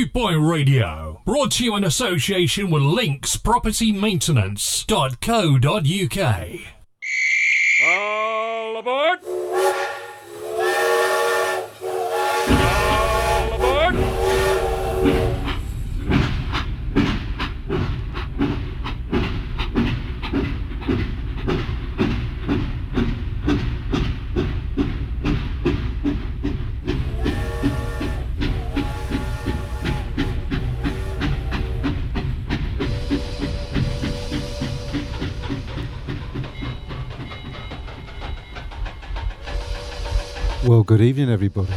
Bootboy Radio. Brought to you in association with Links Property Maintenance.co.uk. All aboard! Well, good evening, everybody.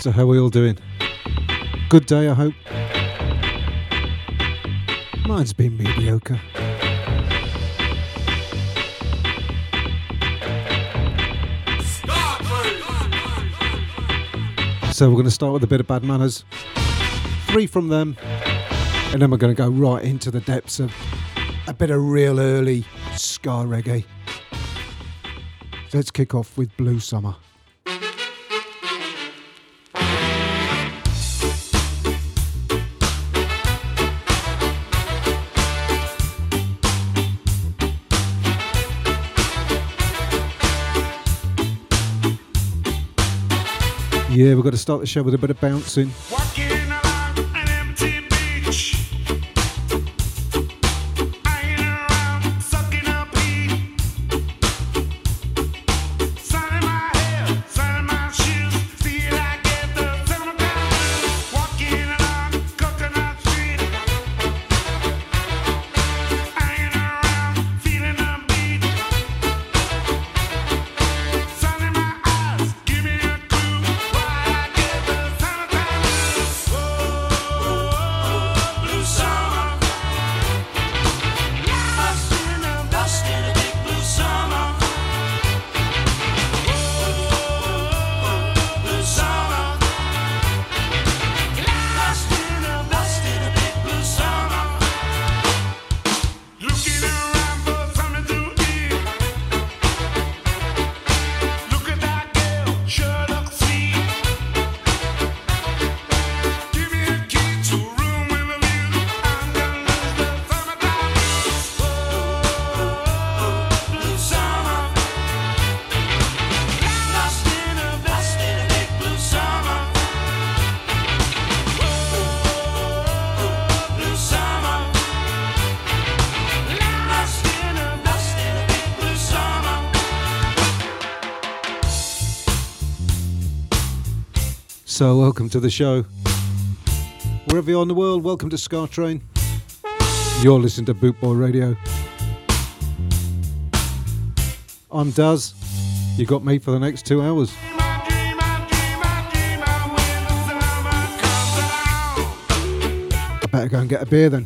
So, how are we all doing? Good day, I hope. Mine's been mediocre. So, we're going to start with a bit of bad manners. Three from them, and then we're going to go right into the depths of a bit of real early ska reggae. Let's kick off with Blue Summer. Yeah, we've got to start the show with a bit of bouncing. So, welcome to the show. Wherever you're in the world, welcome to Ska Train. You're listening to Bootboy Radio. I'm Daz. You got me for the next two hours. I better go and get a beer then.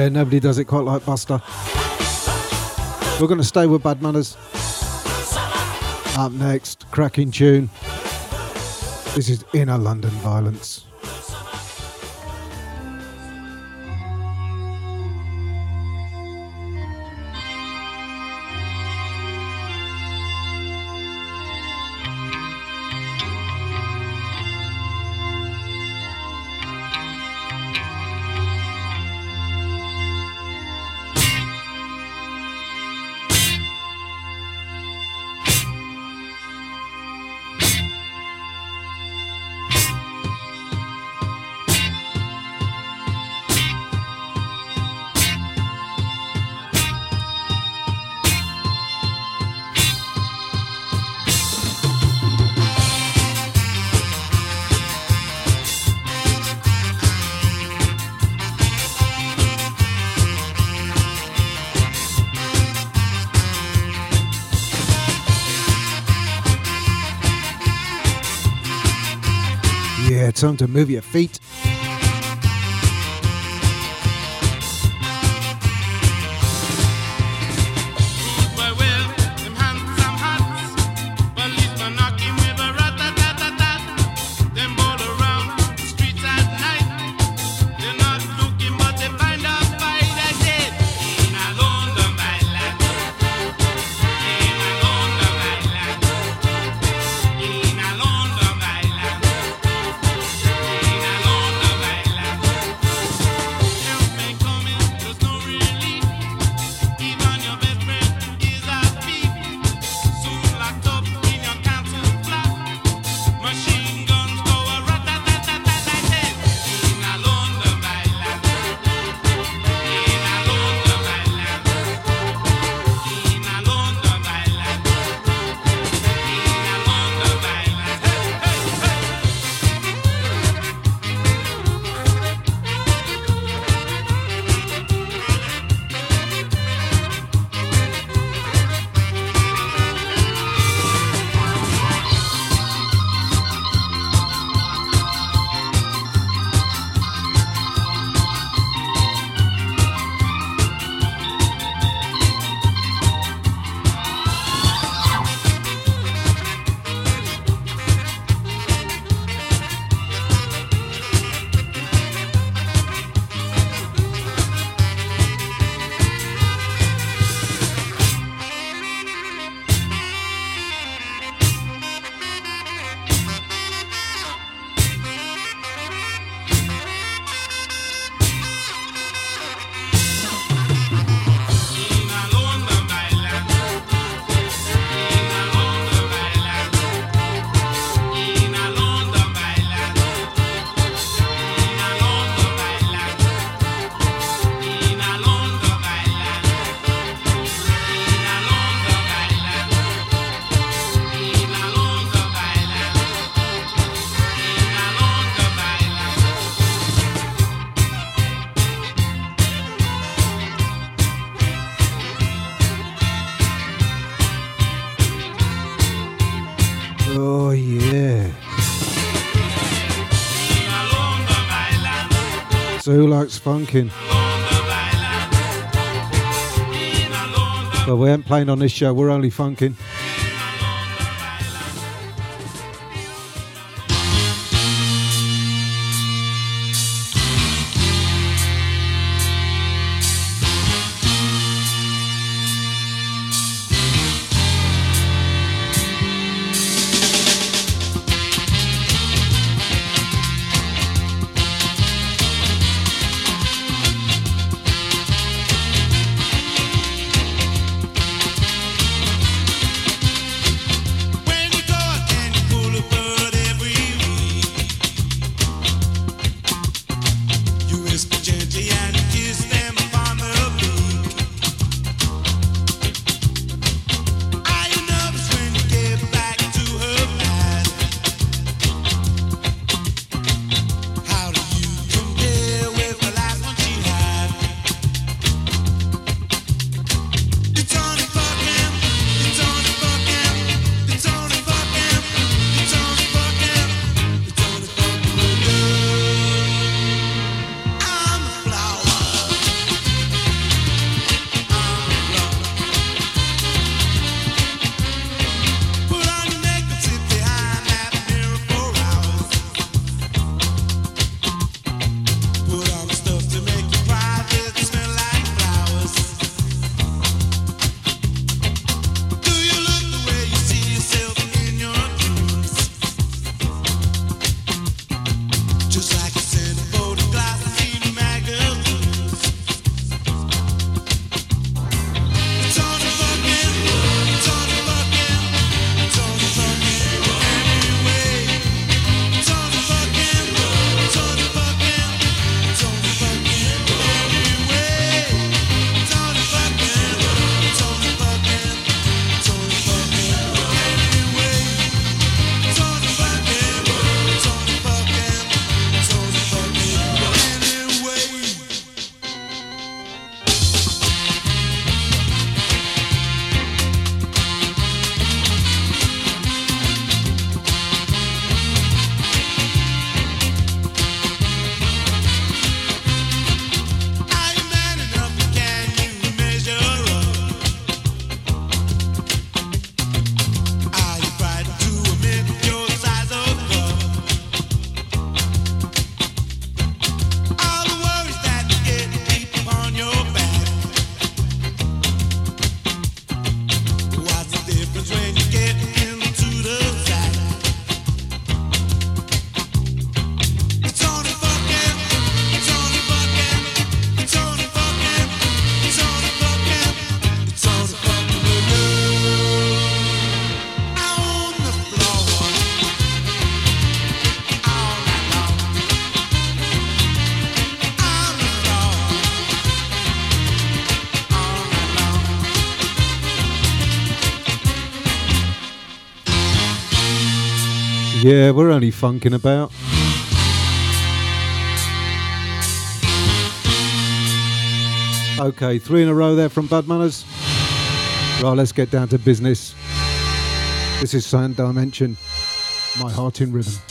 Yeah, nobody does it quite like Buster. We're going to stay with bad manners. Up next, cracking tune. This is Inner London Violence. To move your feet. Funking. But we ain't playing on this show, we're only funking. Yeah, we're only funking about. Okay, three in a row there from Bad Manners. Right, let's get down to business. This is Sound Dimension, my heart in rhythm.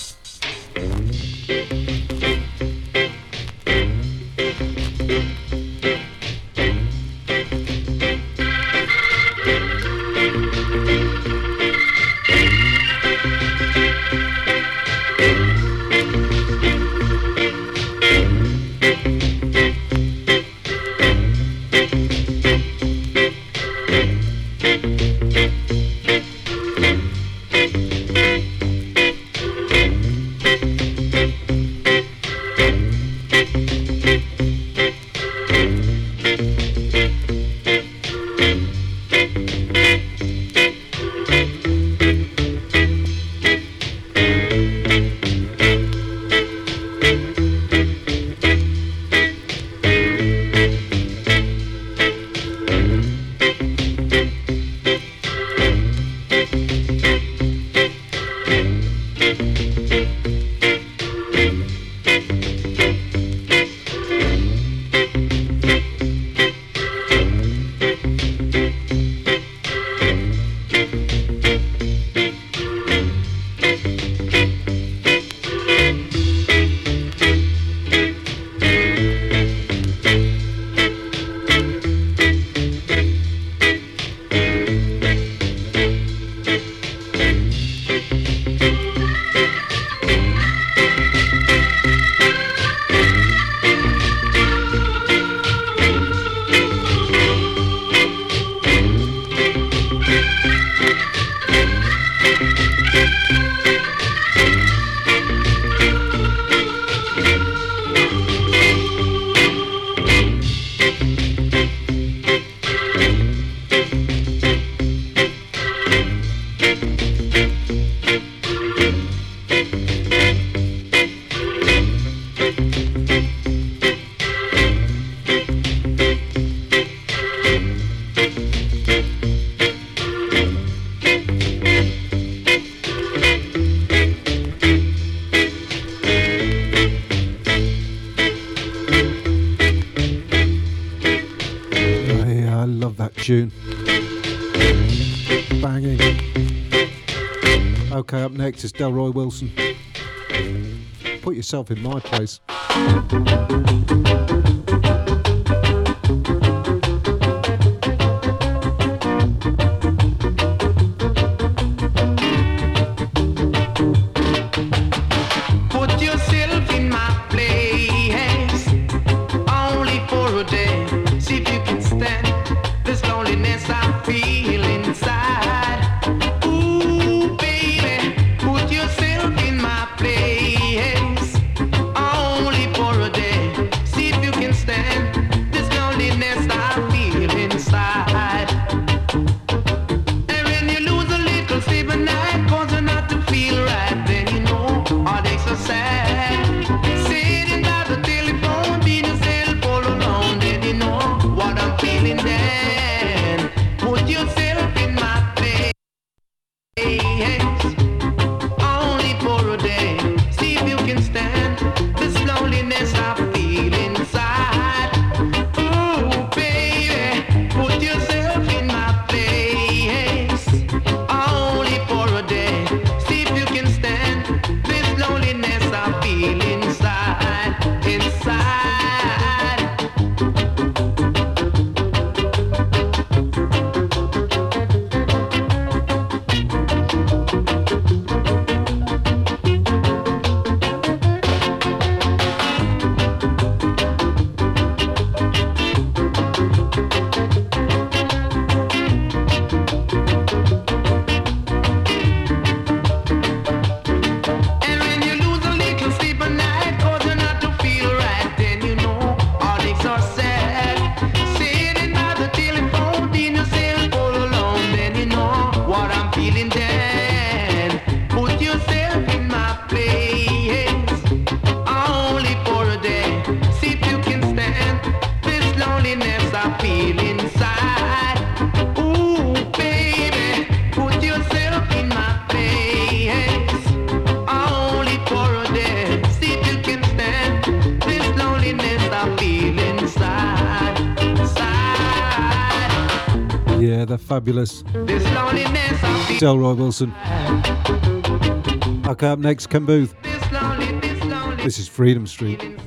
It's Delroy Wilson. Put yourself in my place. Delroy Wilson. Okay, up next, Ken Boothe. This is Freedom Street.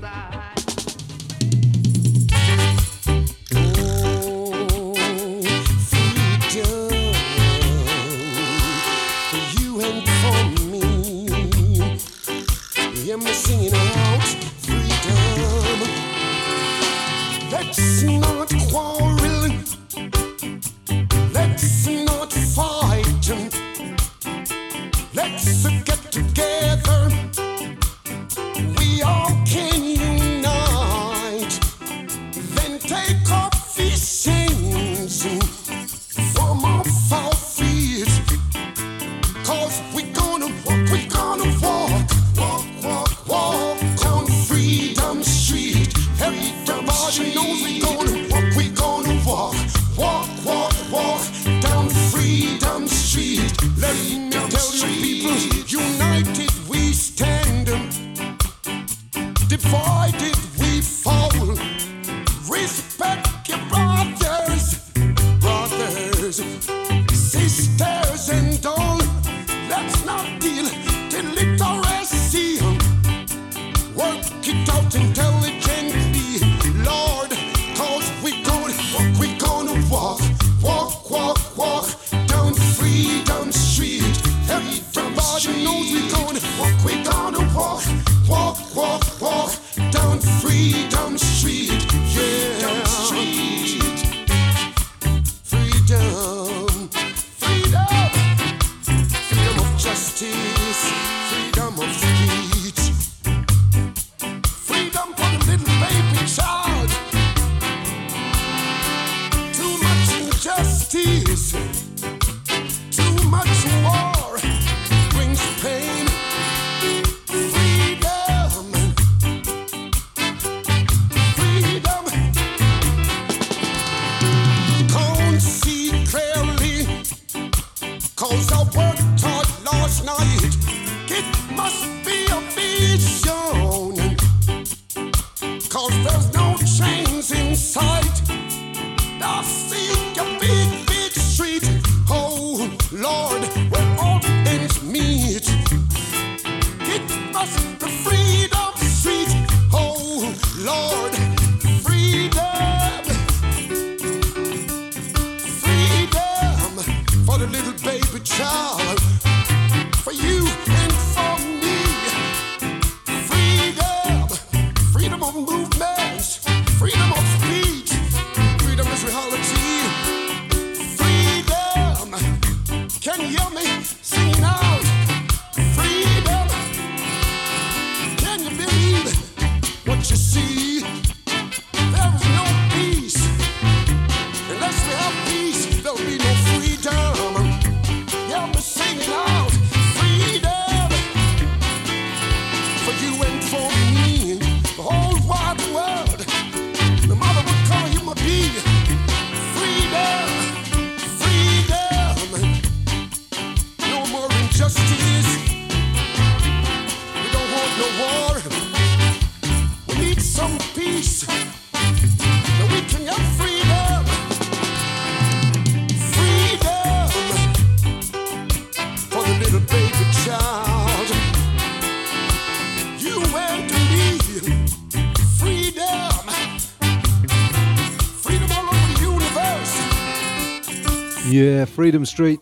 Freedom Street.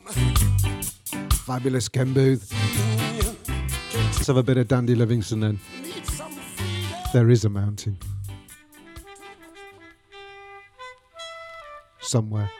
Fabulous Ken Boothe. Let's have a bit of Dandy Livingstone then. There is a mountain. Somewhere.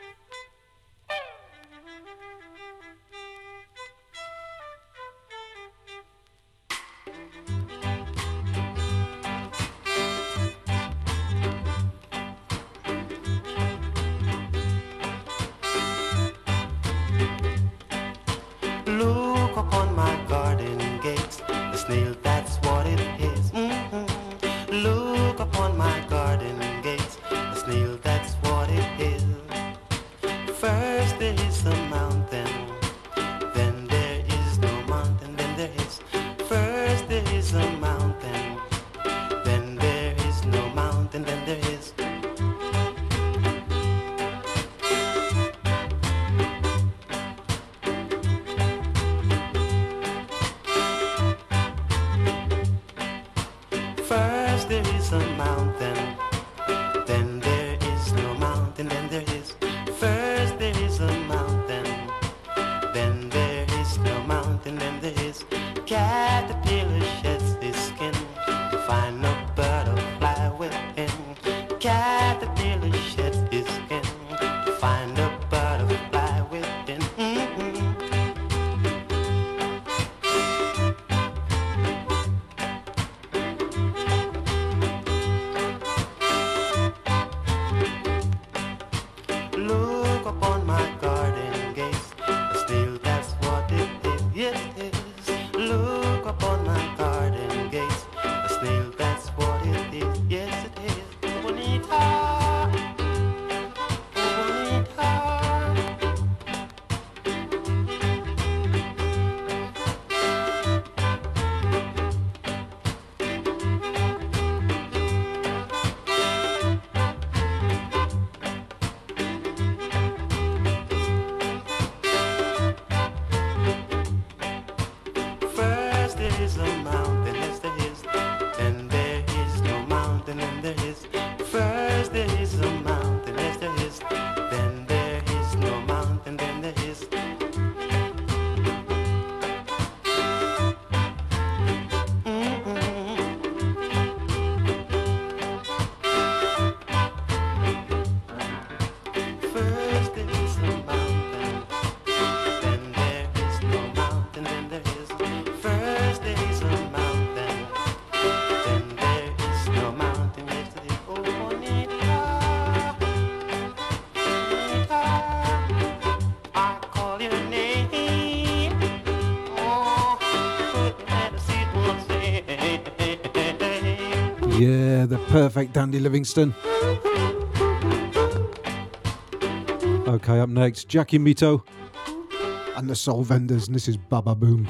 Perfect Dandy Livingstone. Okay, up next, Jackie Mittoo and the Soul Vendors, and this is Baba Boom.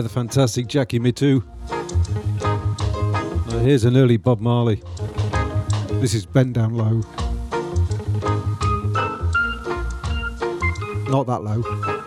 Yeah, the fantastic Jackie Mittoo. Now here's an early Bob Marley. This is Bend Down Low. Not that low.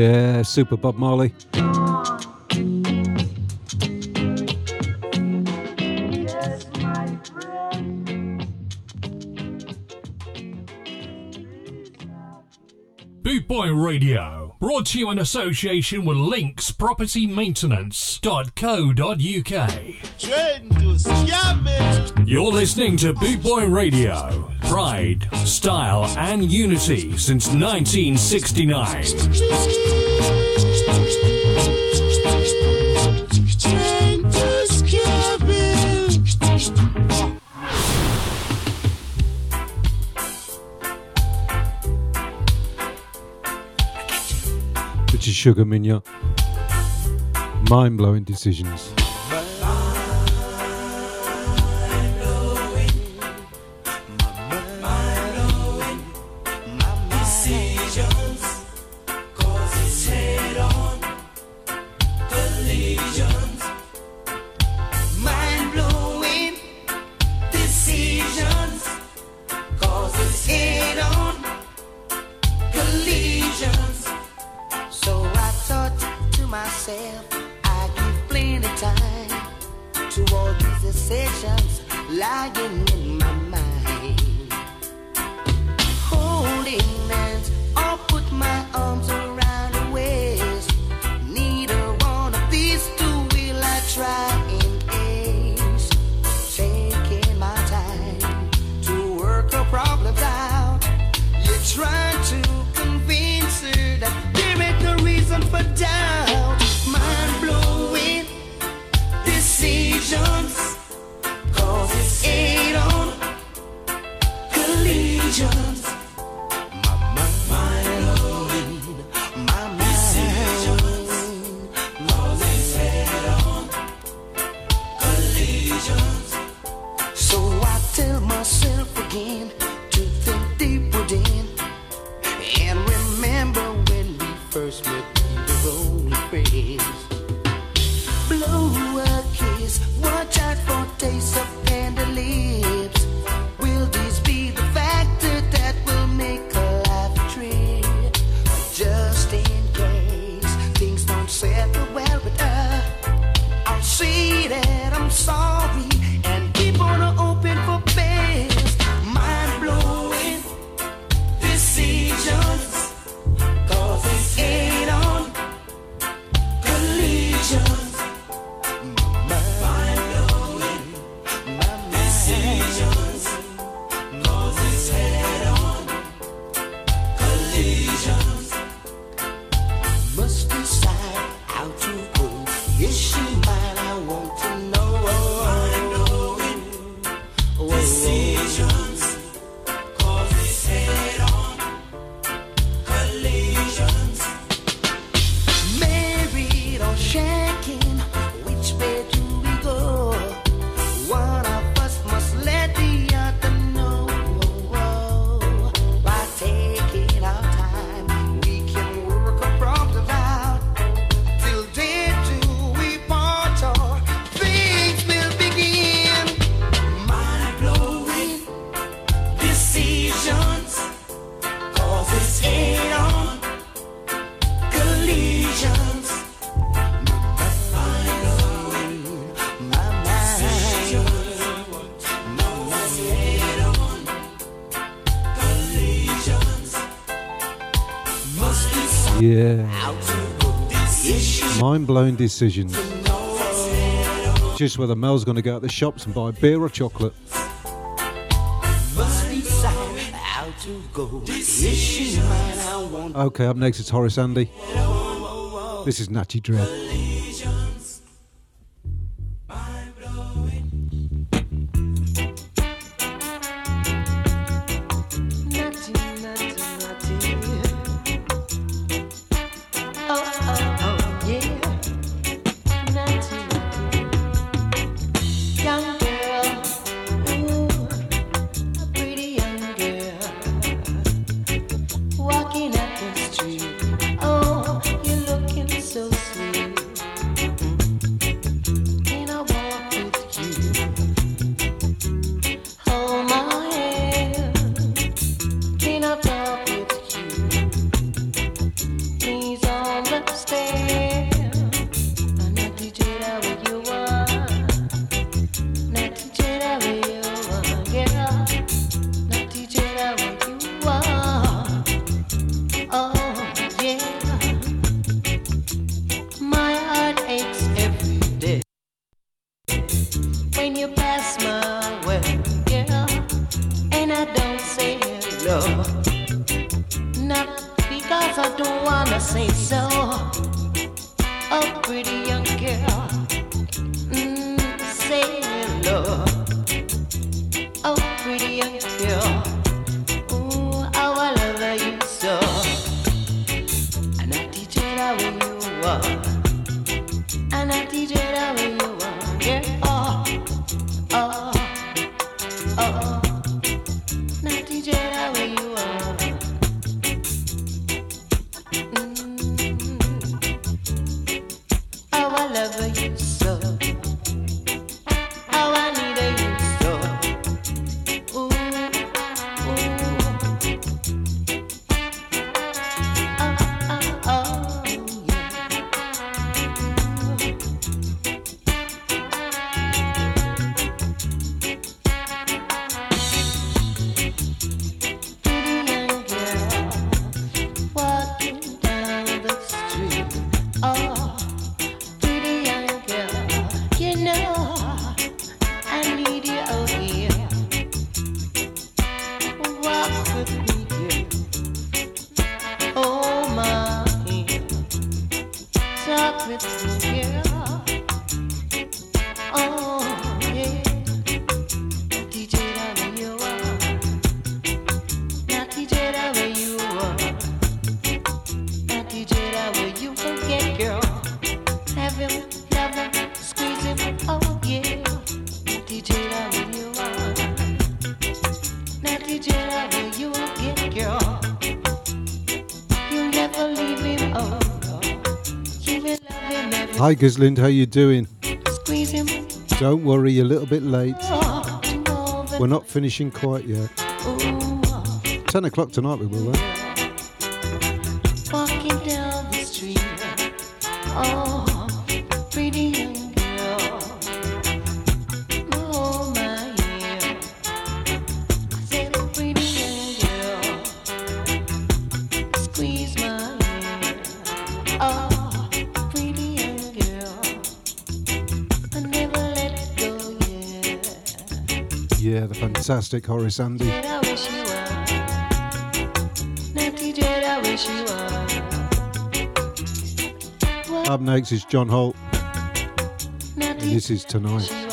Eh, super Bob Marley. Brought to you in association with Links Property Maintenance.co.uk. You're listening to Bootboy Radio. Pride, style, and unity since 1969. Sugar Minott. Mind blowing decisions. Blowing decisions. Just whether Mel's going to go out the shops and buy beer or chocolate. Okay, up next it's Horace Andy. This is Natty Dread. Hi Gizlind, how you doing? Don't worry, you're a little bit late. We're not finishing quite yet. 10 o'clock tonight we will, though. Fantastic Horace Andy. Up next is John Holt. And this is Tonight.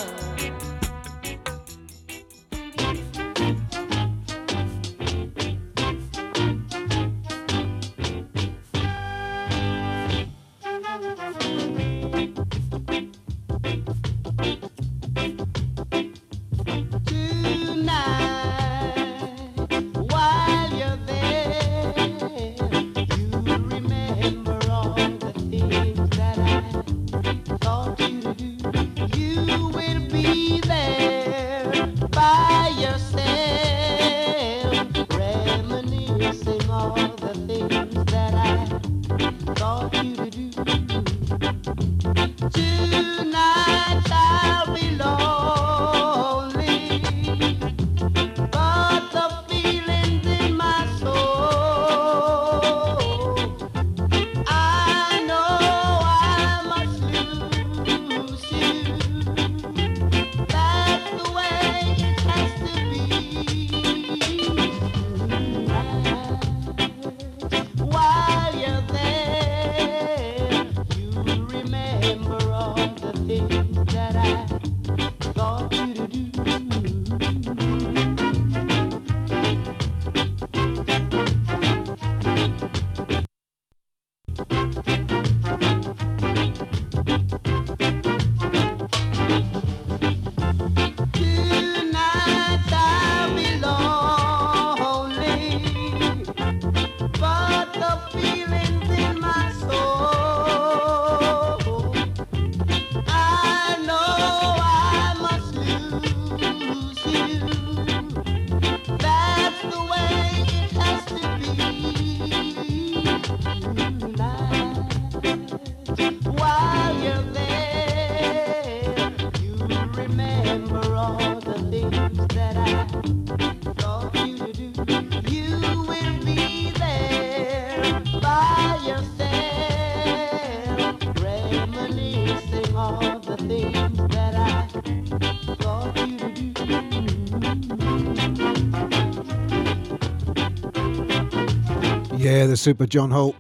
Super John Holt.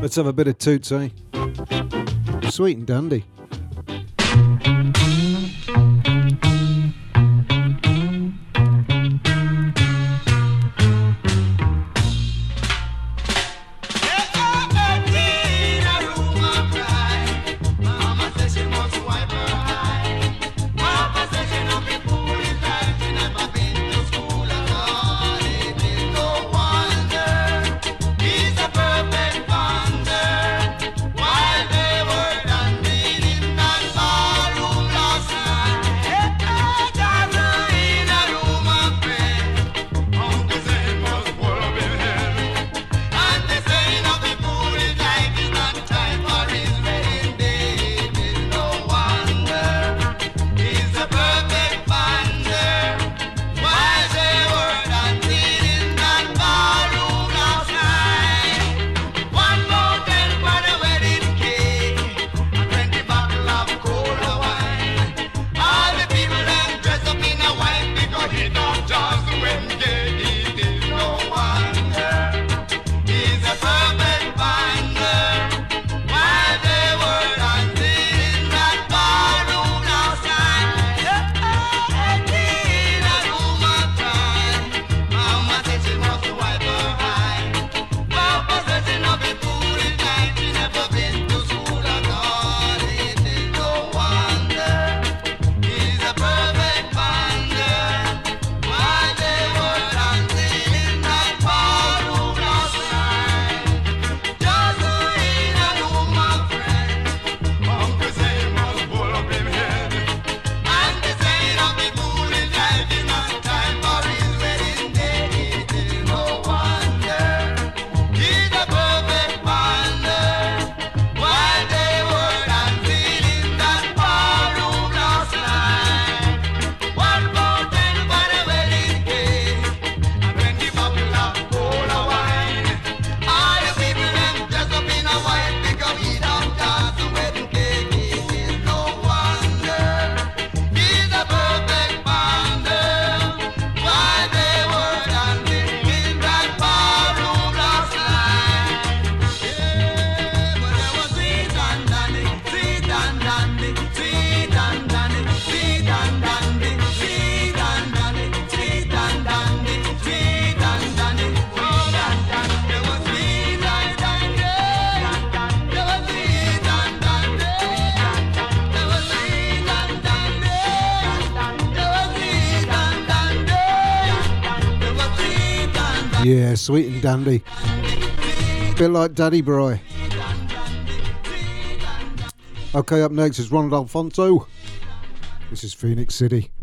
Let's have a bit of Toots, eh? Sweet and dandy. Dandy. Bit like Daddy Bry. Okay, up next is Ronald Alphonso. This is Phoenix City.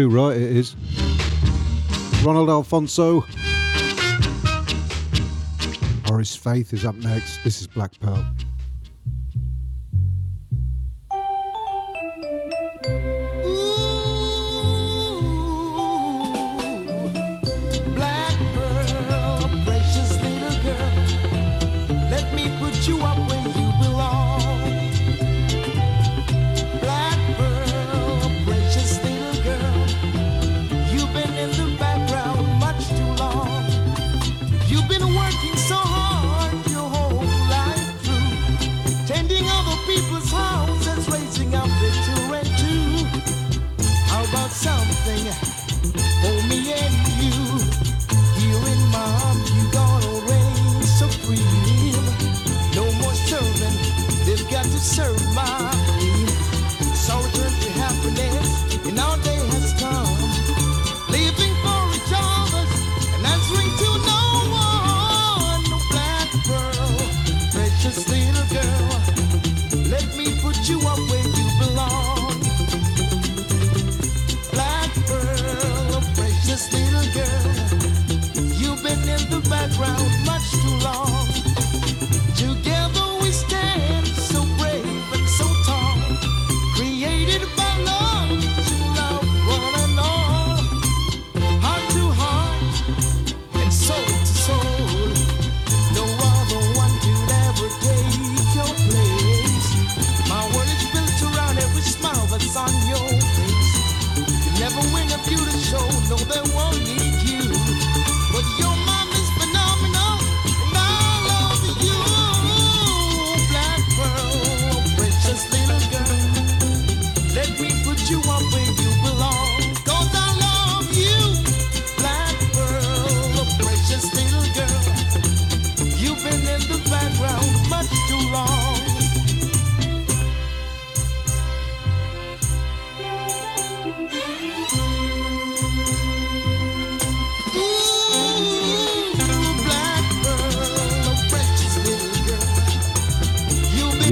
right? It is. Ronald Alphonso. Horace Faith is up next. This is Black Pearl.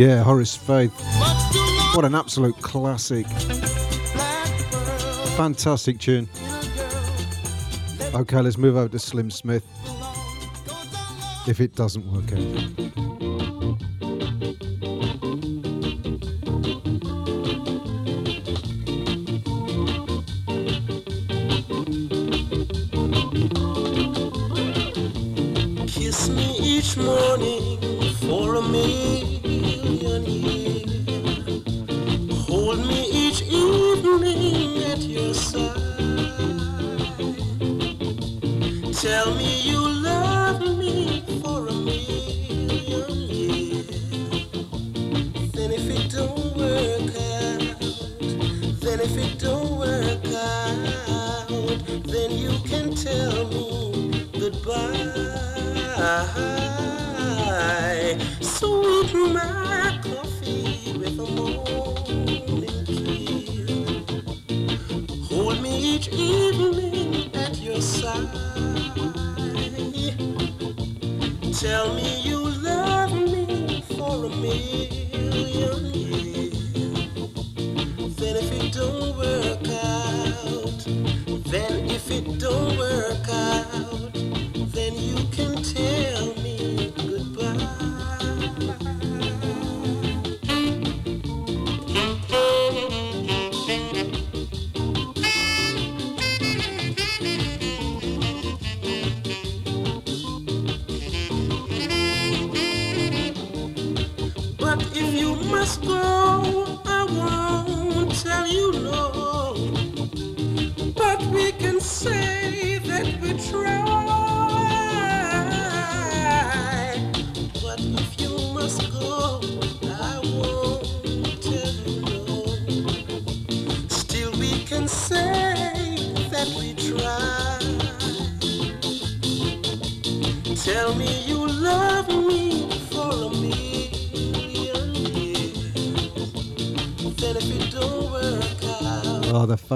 Yeah, Horace Faith. What an absolute classic. Fantastic tune. Okay, let's move over to Slim Smith. If it doesn't work out.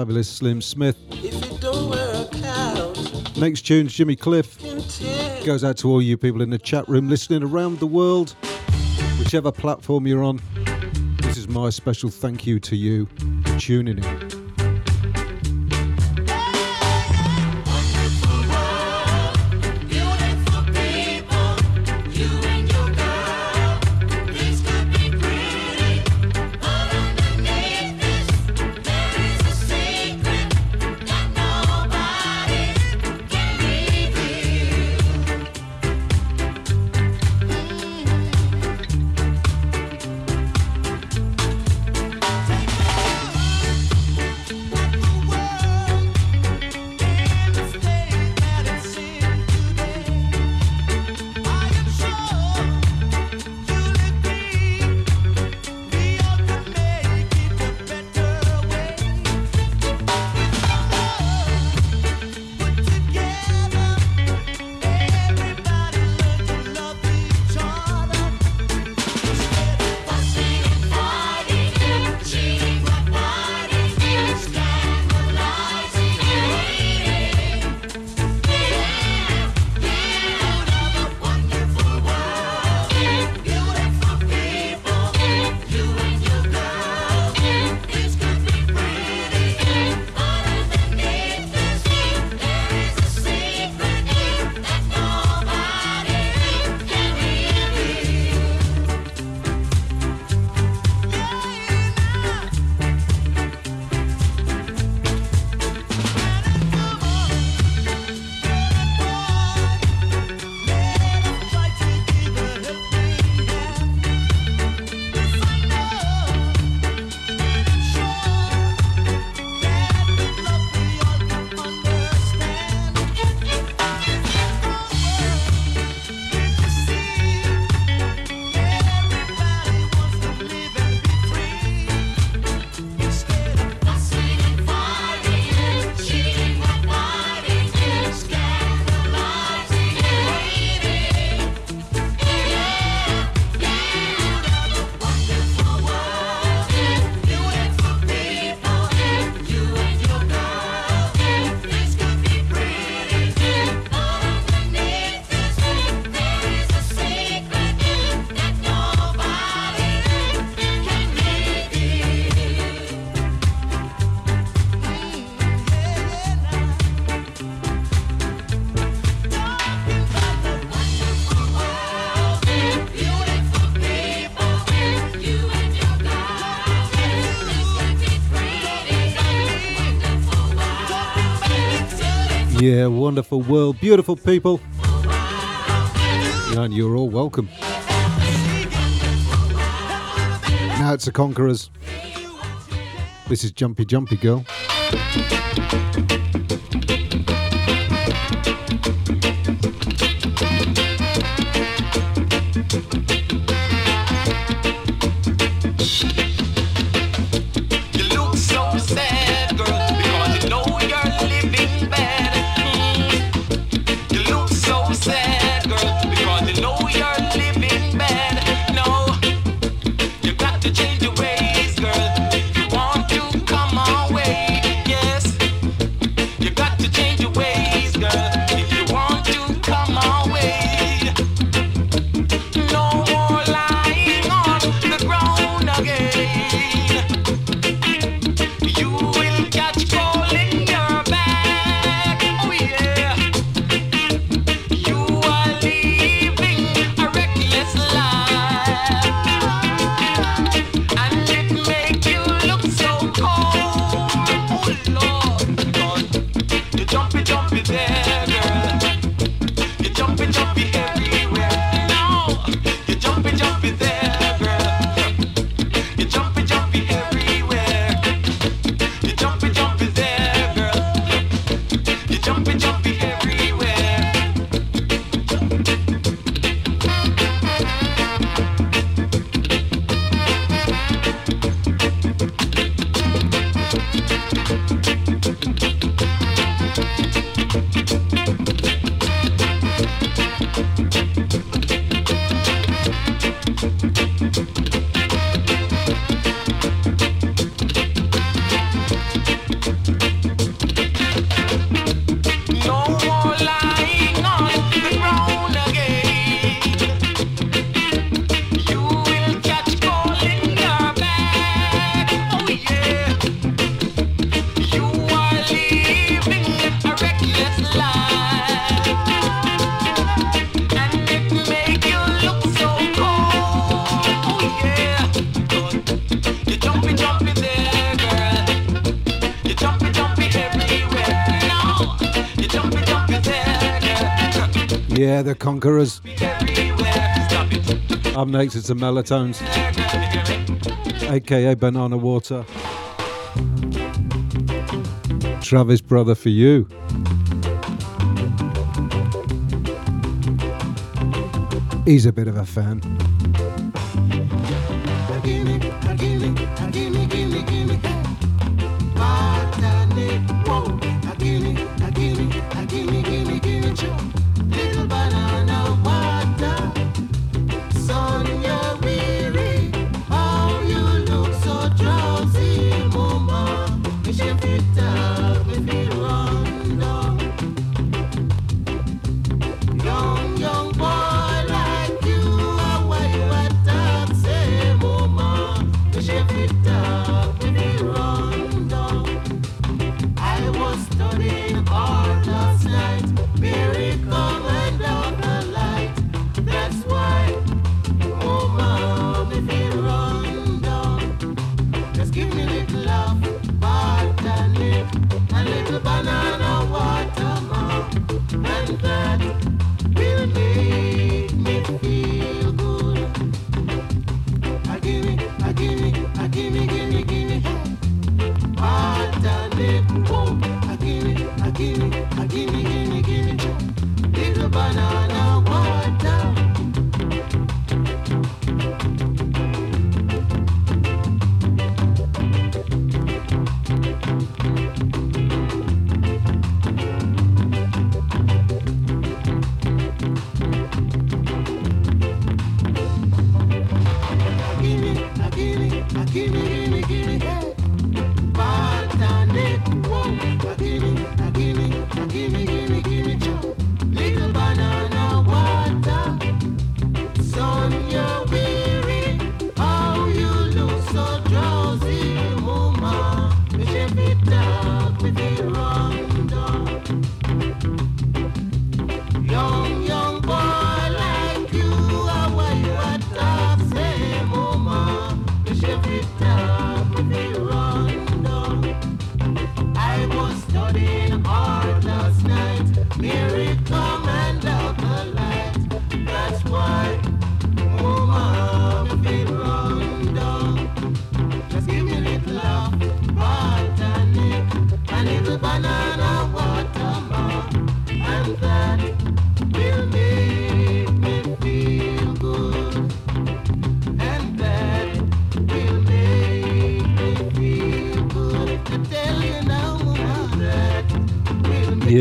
fabulous Slim Smith. Next tune's Jimmy Cliff. Goes out to all you people in the chat room listening around the world, whichever platform you're on. This is my special thank you to you tuning in. Yeah, wonderful world, beautiful people. And you're all welcome. Now it's the Conquerors. This is Jumpy Jumpy Girl. Yeah, the Conquerors. Up next, it's the Mellotones, aka Banana Water. Travis Brother for you. He's a bit of a fan.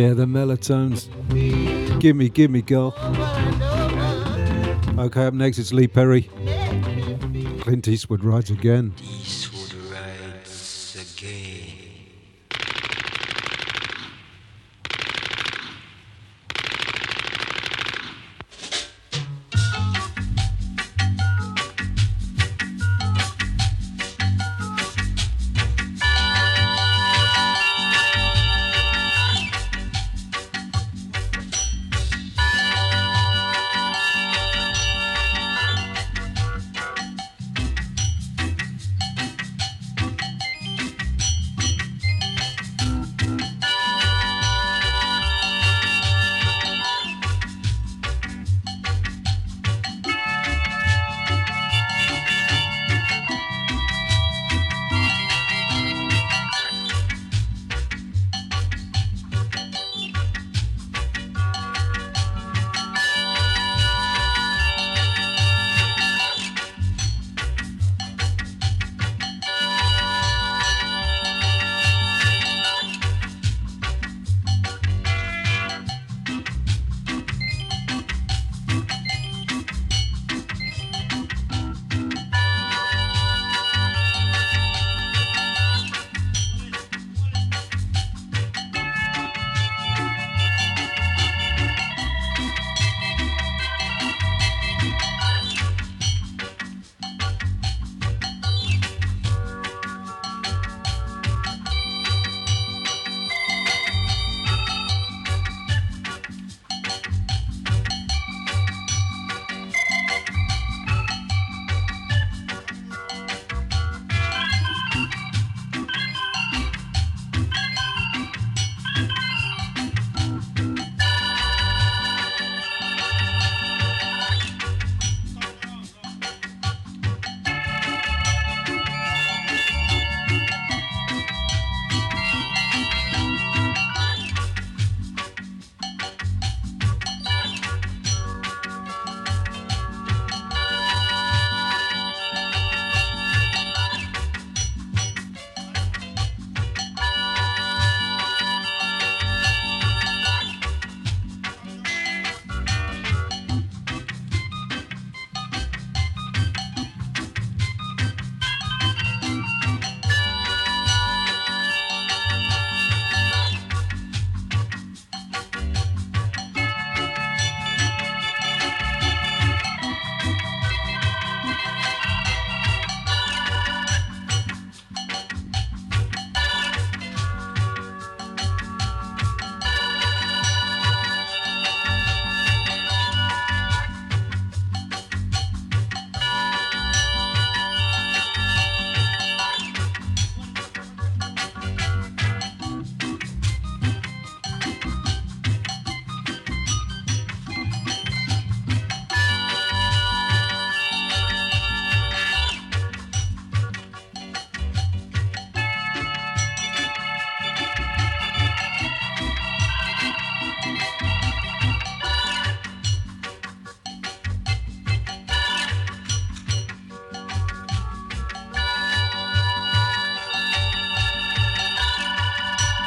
Yeah, the Mellotones. Gimme, gimme, girl. Okay, up next it's Lee Perry. Clint Eastwood rides again.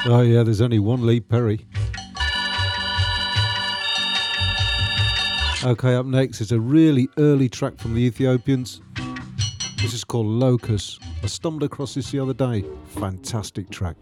Oh, yeah, there's only one Lee Perry. Okay, up next is a really early track from the Ethiopians. This is called Locus. I stumbled across this the other day. Fantastic track.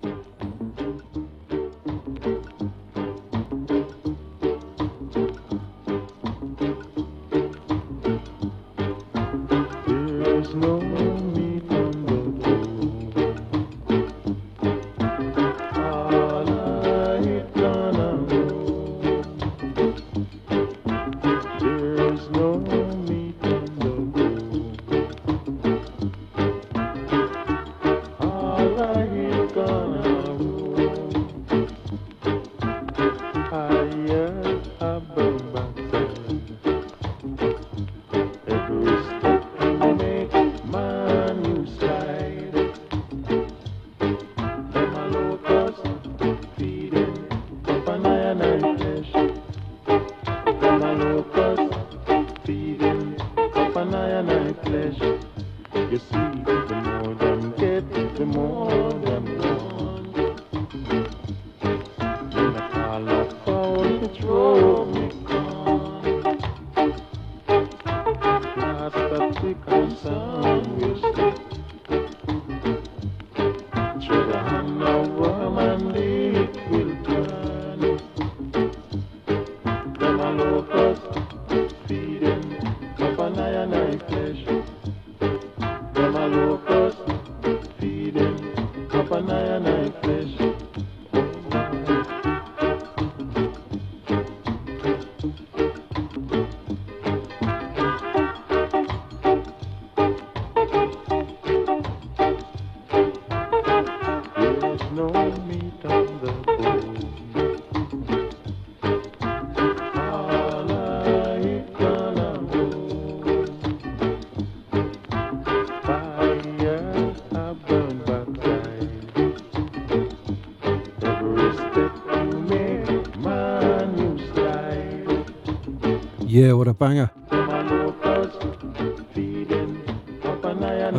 Yeah, what a banger.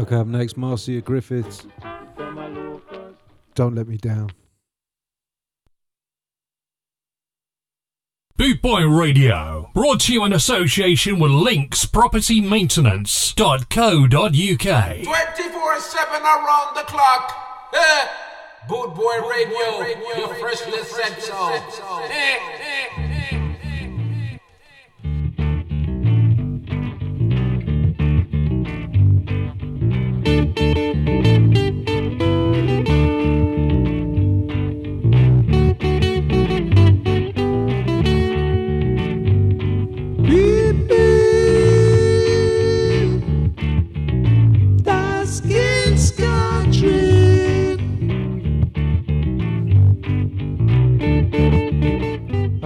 Okay, up next, Marcia Griffiths. Don't let me down. Boot Boy Radio, brought to you in association with Links Property Maintenance.co.uk. 24 7 around the clock. Bootboy Boot Boy Radio, your freshly sent.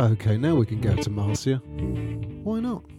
Okay, now we can go to Marcia. Why not?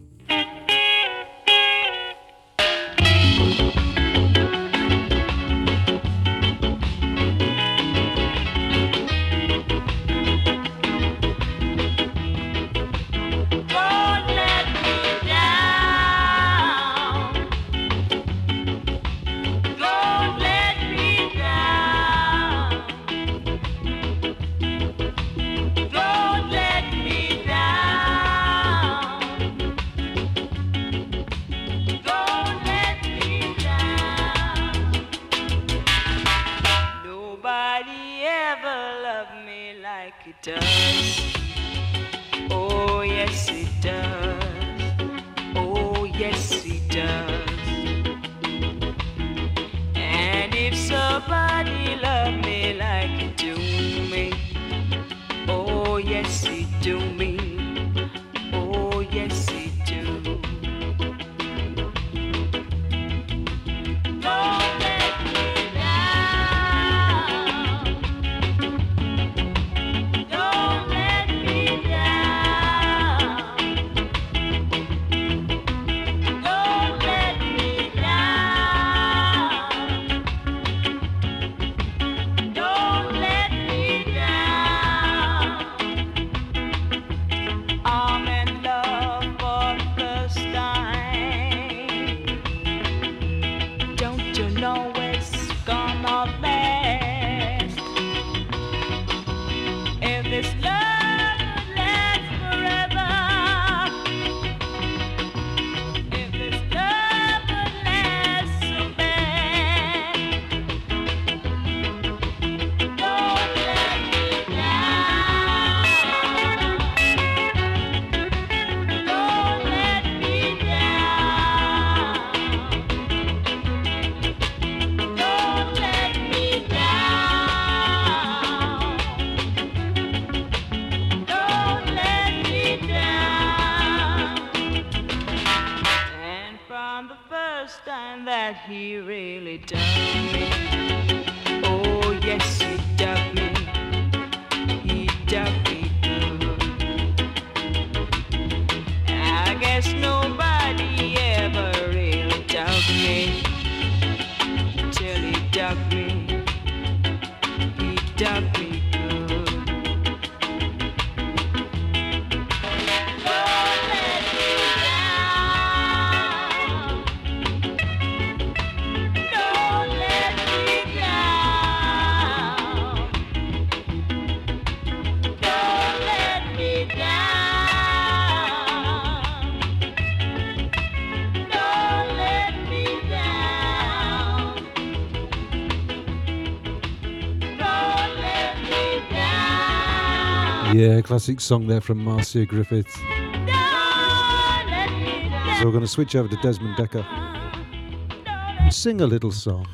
classic song there from Marcia Griffith. So we're going to switch over to Desmond Dekker. Sing a little song.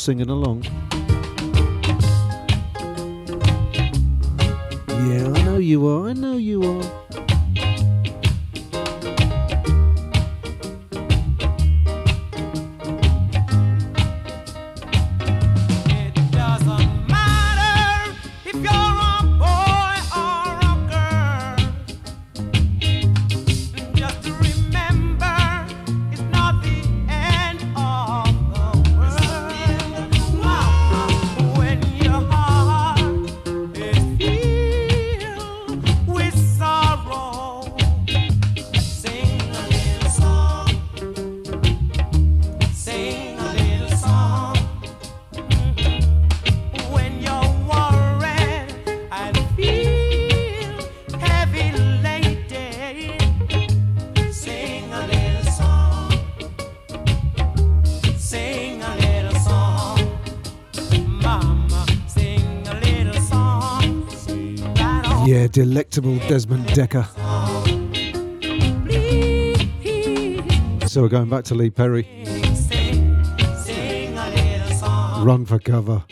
singing along. delectable Desmond Dekker. So we're going back to Lee Perry. Run for cover.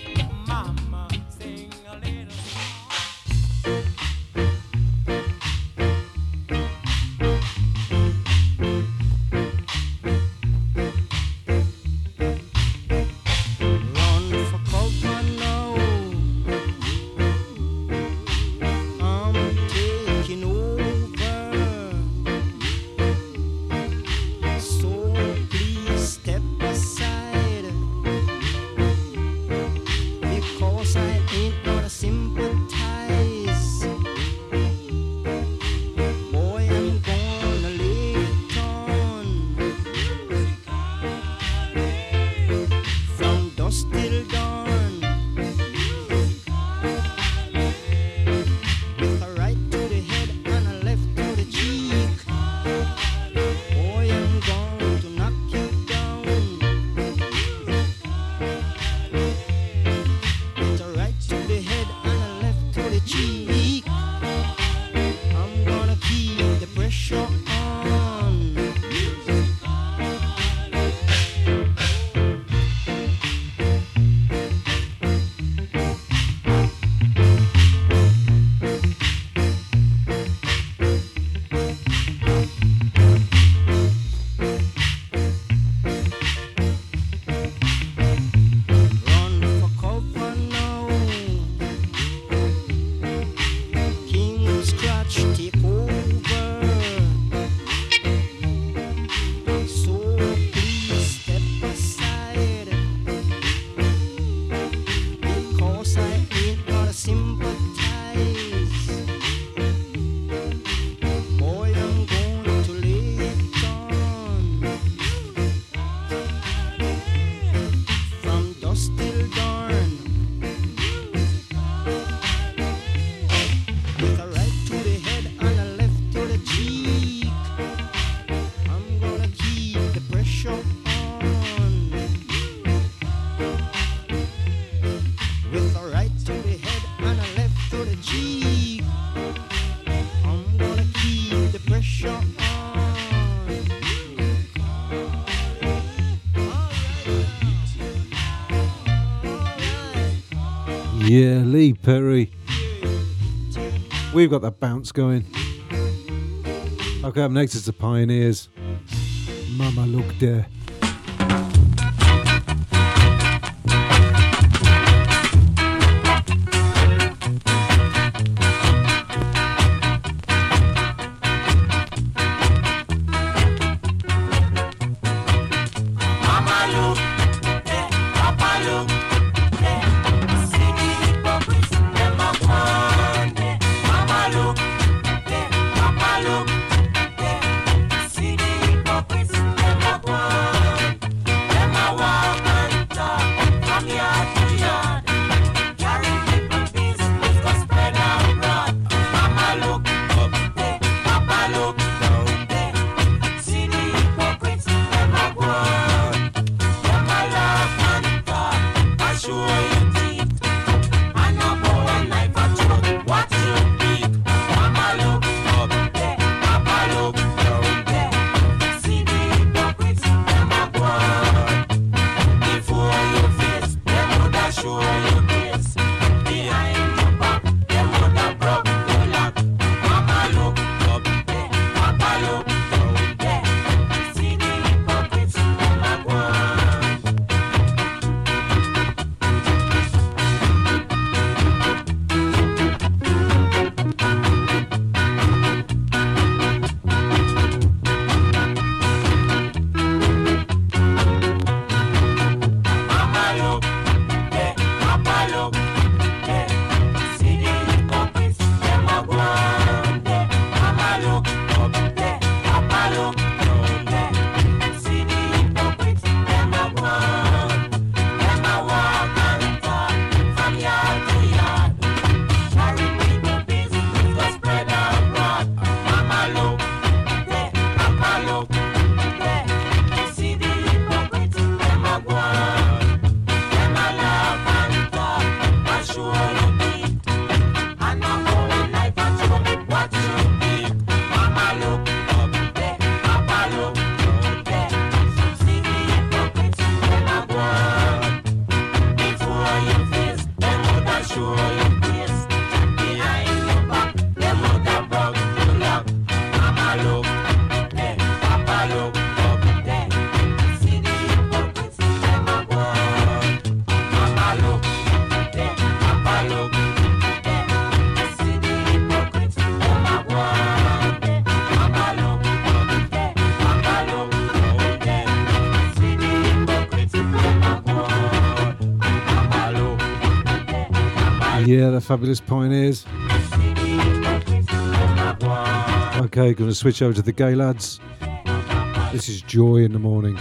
Yeah, Lee Perry. We've got that bounce going. Okay, up next is the Pioneers. Mama look there. the Fabulous Pioneers. Okay, going to switch over to the Gaylads. This is Joy in the Morning.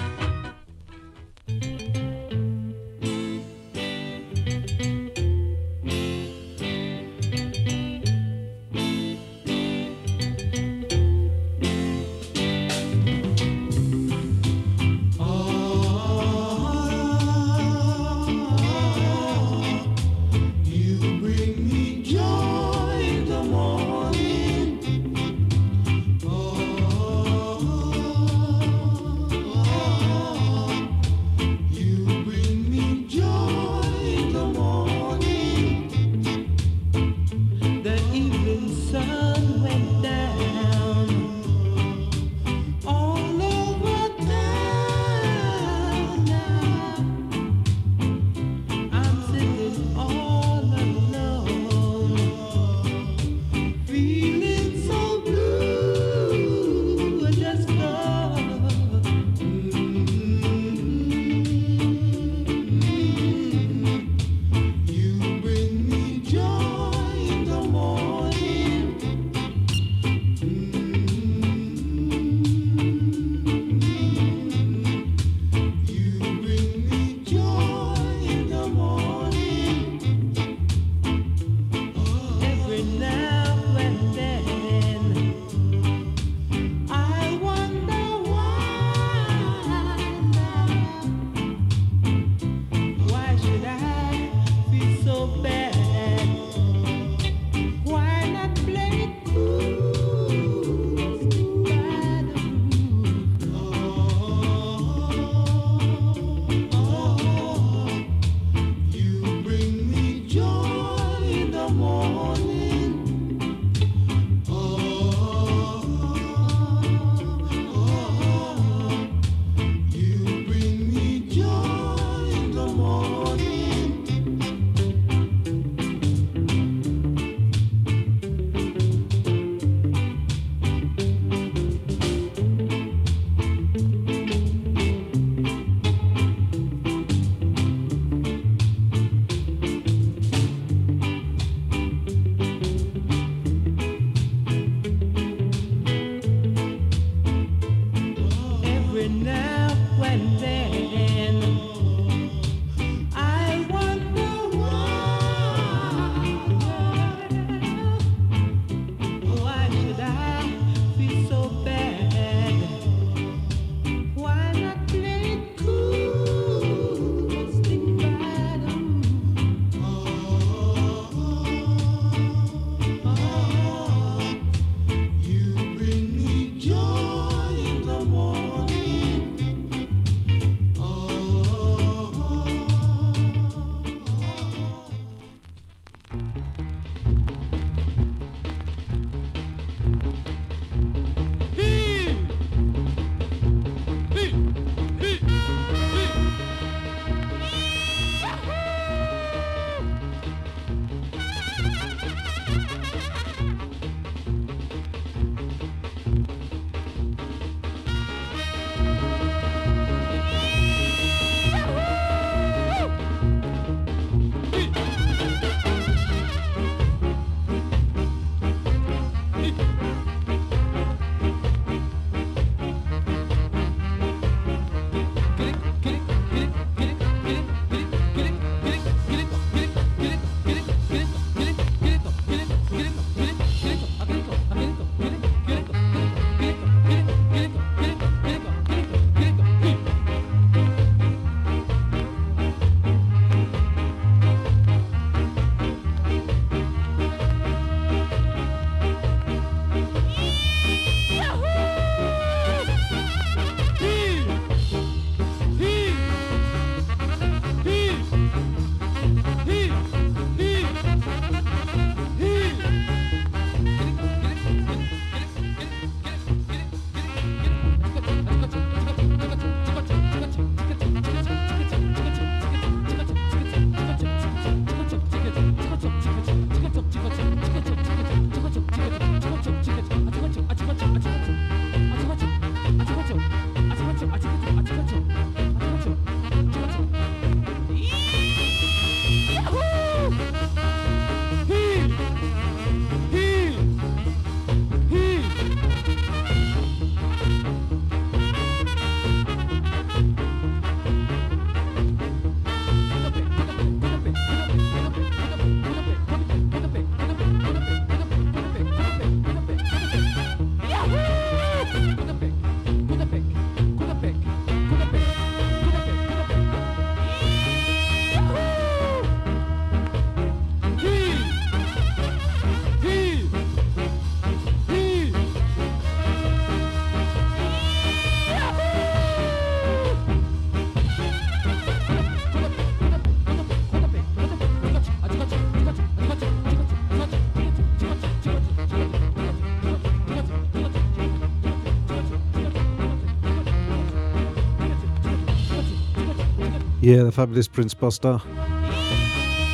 Yeah, the fabulous Prince Buster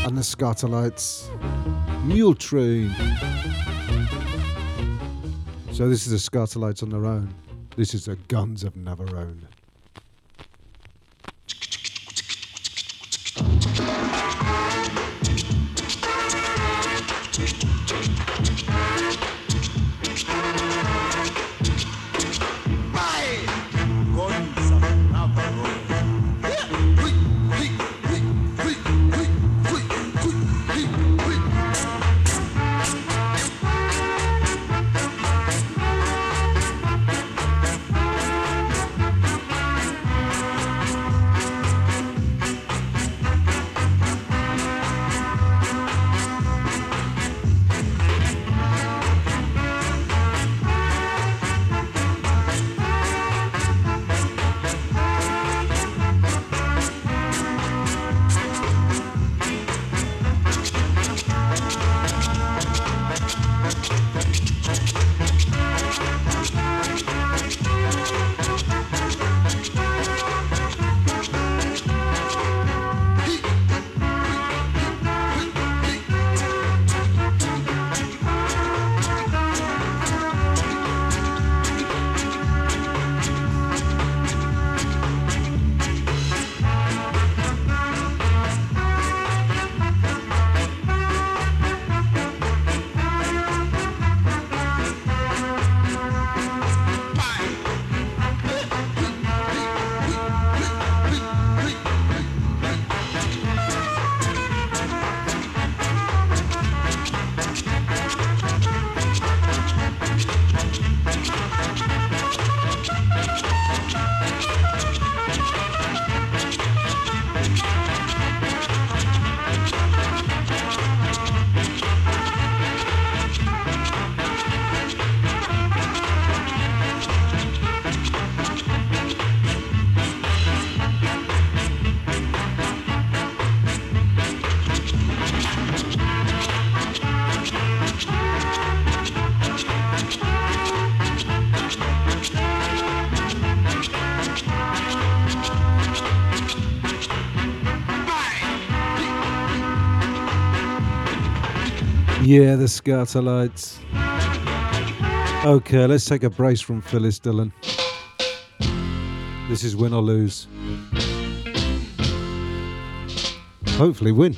and the Skatalites. Mule Train. So this is the Skatalites on their own. This is the Guns of Yeah, the Skatalites. Okay, let's take a brace from Phyllis Dillon. This is win or lose. Hopefully, win.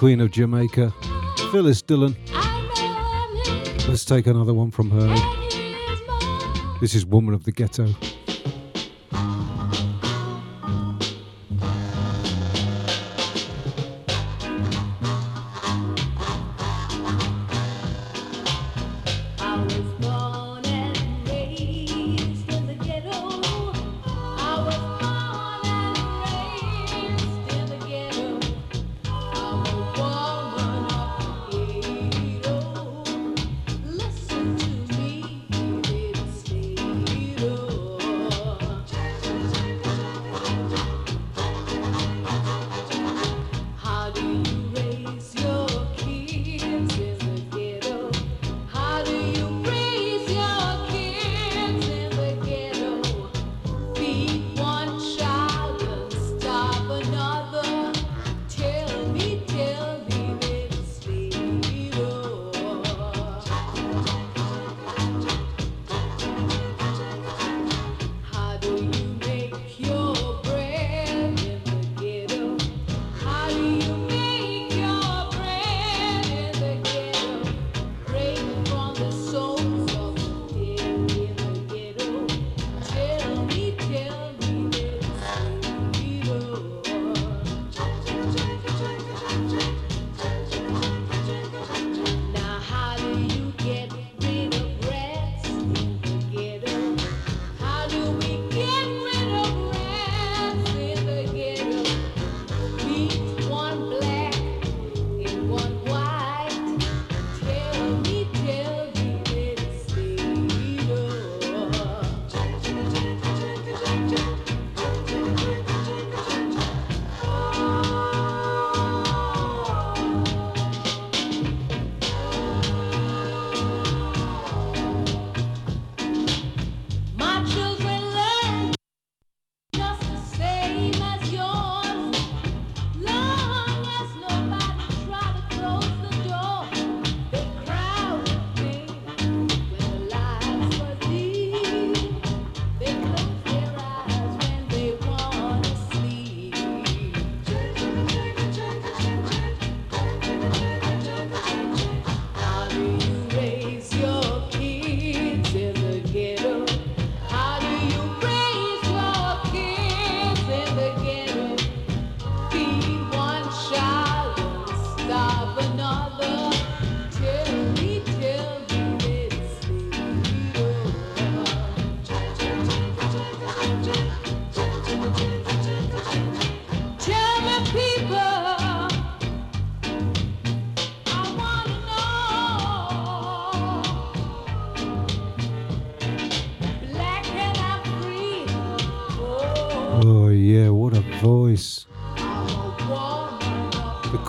Queen of Jamaica, Phyllis Dillon. Let's take another one from her. This is Woman of the Ghetto.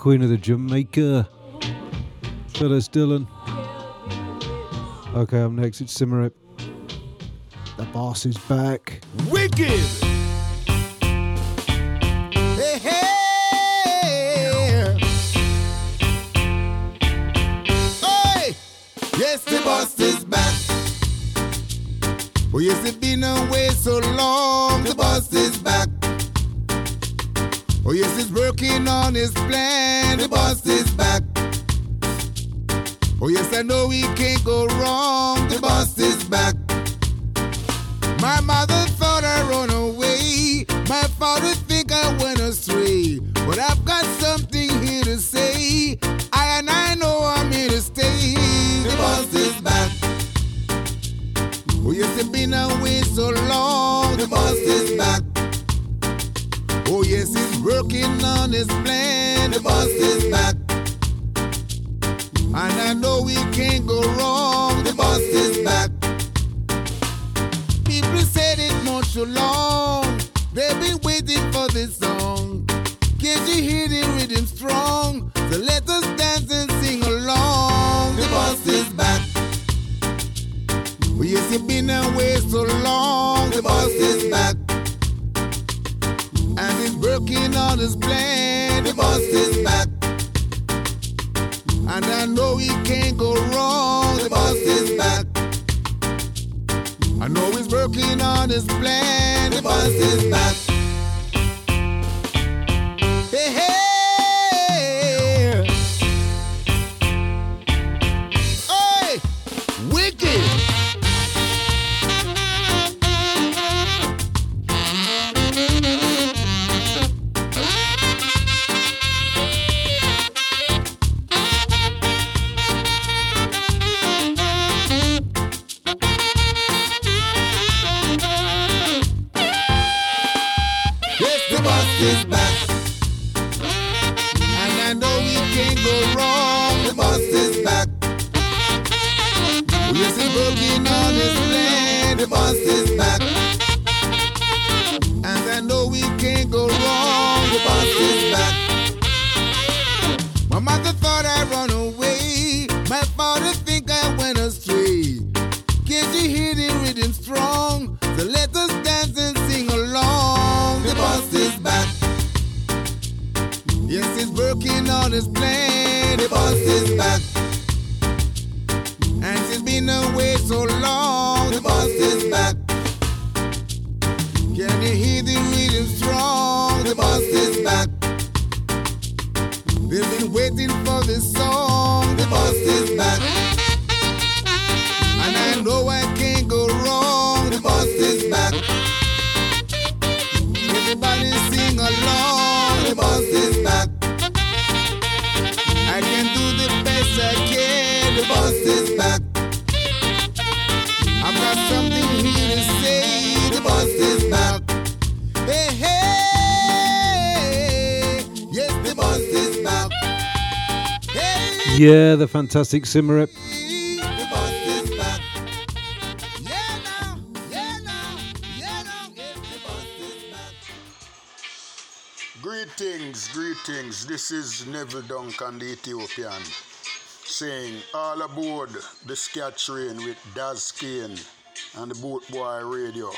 Queen of the Jamaica. Phyllis Dillon. Okay, I'm next. It's Simmerip. The boss is back. Wicked. Hey, hey. Yes, the boss is back. Oh, yes, it been away so long. The boss is back. Oh, yes, he's working on his plan. The boss is back. Oh, yes, I know he can't go wrong. The boss is back. My mother thought I run away. My father think I went astray. But I've got something here to say. I and I know I'm here to stay. The boss is back. Oh, yes, it's been away so long. The boss is back. Oh, yes, he's working on his plan. The boss is back. And I know we can't go wrong. The boss is back. People said it not so long. They've been waiting for this song. Can't you hear the rhythm strong? So let us dance and sing along. The boss is back. You've been away so long. The boss is back. Working on his plan. The boss is back. And I know he can't go wrong. The boss is back. I know he's working on his plan. The boss is back. Hey, hey. The boss is back. They've been waiting for this song. The boss is back. And I know I can't go wrong. The boss is back. Everybody sing along. The boss is back. I can do the best I can. The boss is back. I've got something here to say. The boss is back. Hey, hey. The fantastic back. Greetings, greetings. This is Neville Duncan, the Ethiopian, saying all aboard the Ska Train with Daz Kane and the Boot Boy Radio.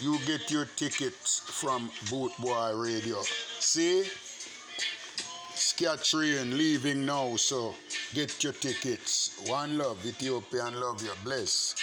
You get your tickets from Boot Boy Radio. See? Ska Train leaving now, so get your tickets. One love, Ethiopian love you. Bless.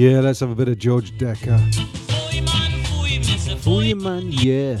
Yeah, let's have a bit of George Dekker. Fui man, yeah.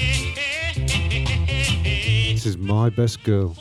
This is My Best Girl.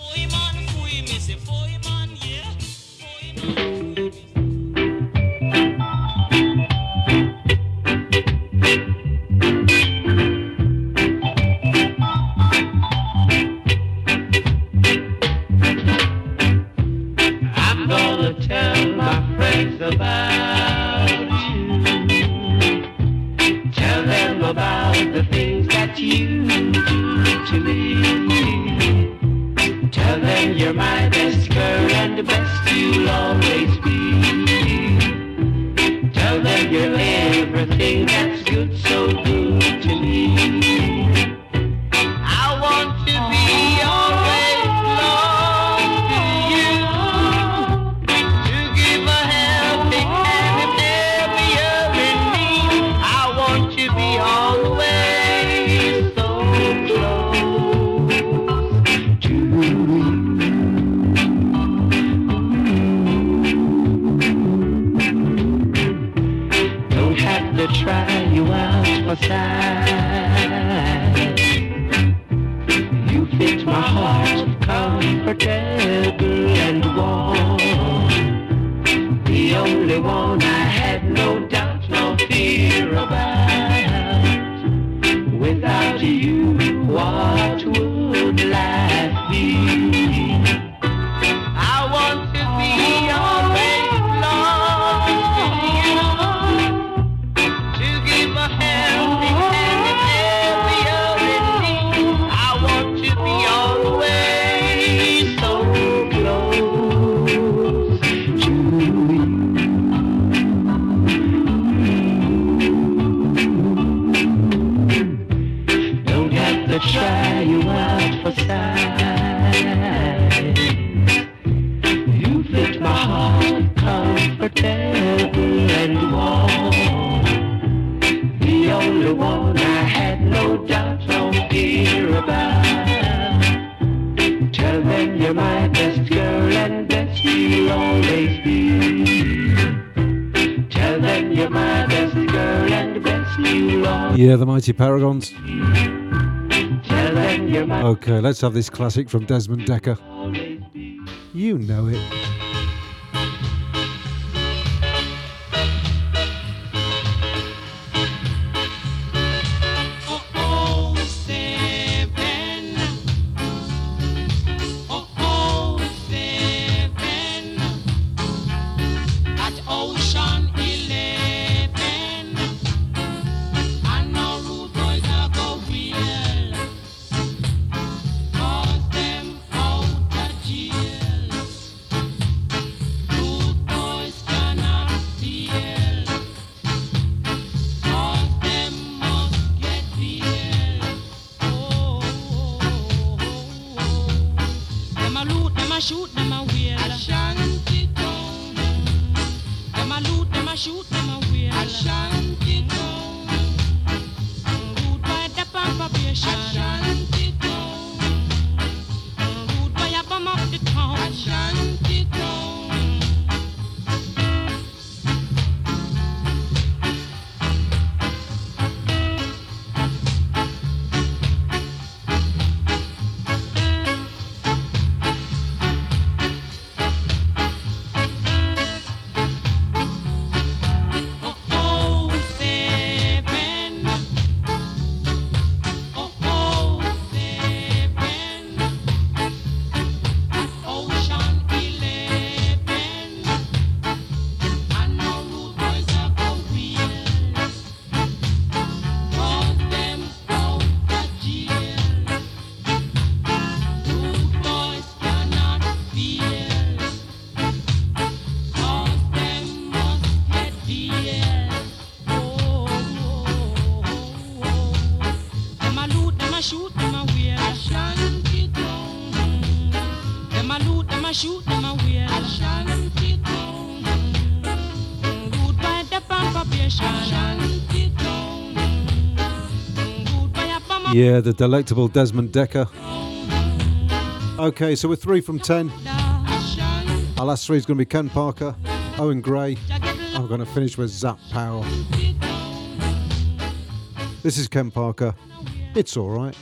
Paragons. Okay, let's have this classic from Desmond Dekker. You know it. shoot. Yeah, the delectable Desmond Dekker. Okay, so we're three from ten. Our last three is going to be Ken Parker, Owen Gray. I'm going to finish with Zap Powell. This is Ken Parker. It's alright.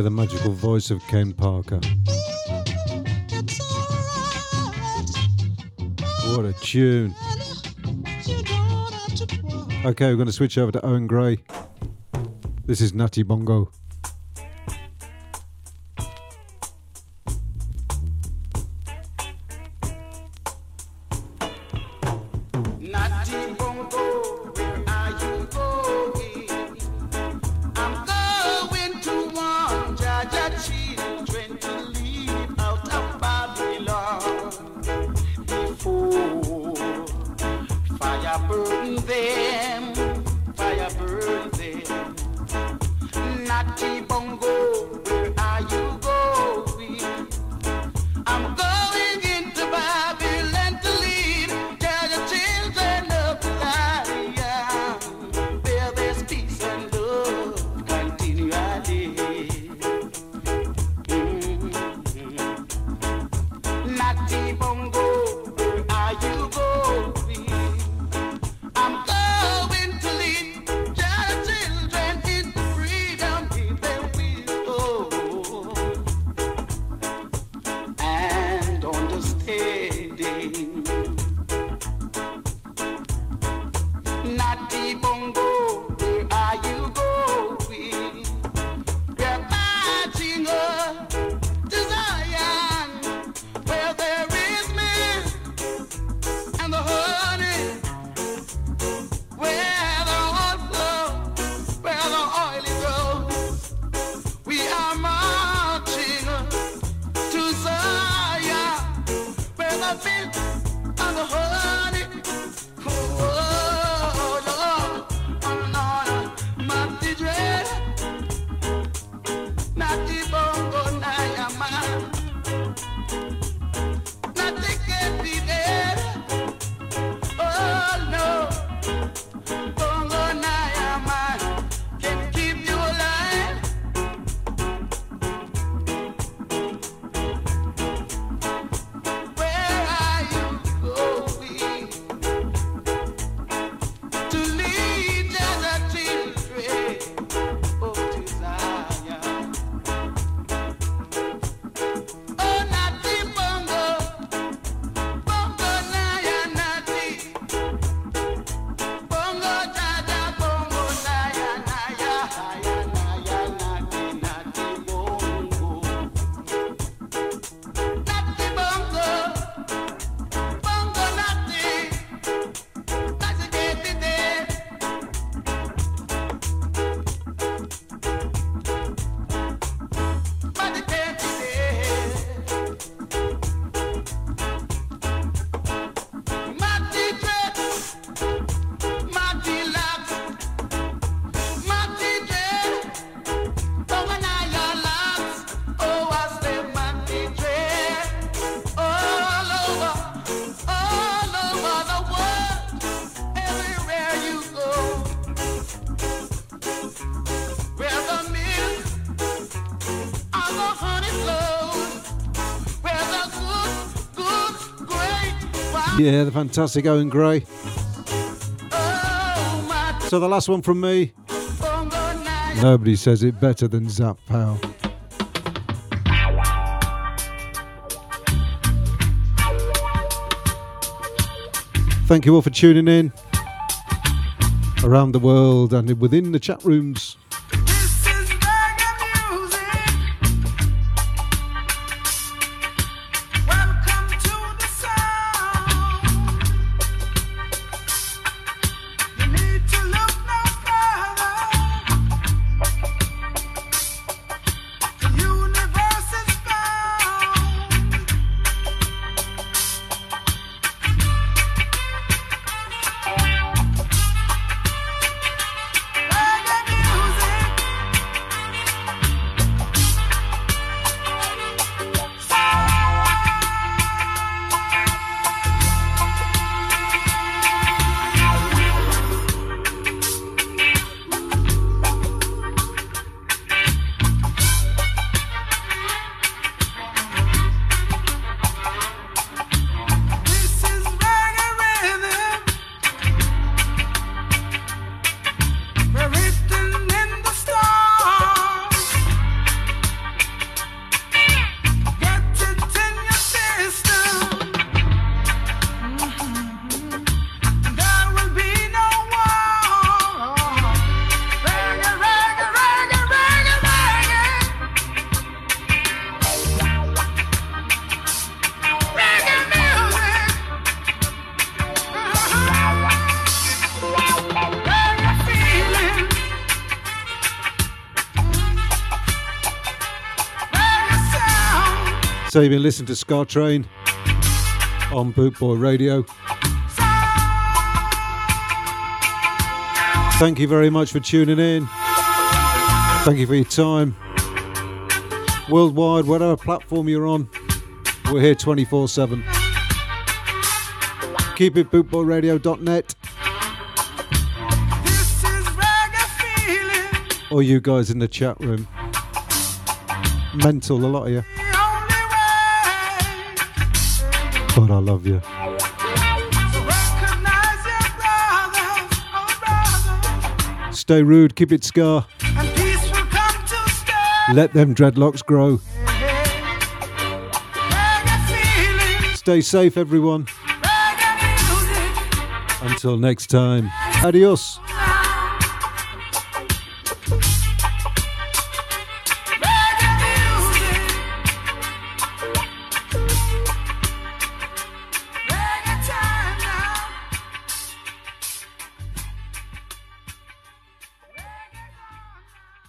there, the magical voice of Ken Parker. What a tune. Okay, we're going to switch over to Owen Gray. This is Natty Bongo. Yeah, the fantastic Owen Gray. So the last one from me. Nobody says it better than Zap Powell. Thank you all for tuning in around the world and within the chat rooms. So you've been listening to Ska Train on Bootboy Radio. Thank you very much for tuning in. Thank you for your time. Worldwide, whatever platform you're on, we're here 24 7. Keep it bootboyradio.net. Or you guys in the chat room. Mental, a lot of you. But I love you. Stay rude, keep it ska. Let them dreadlocks grow. Stay safe, everyone. Until next time, adios.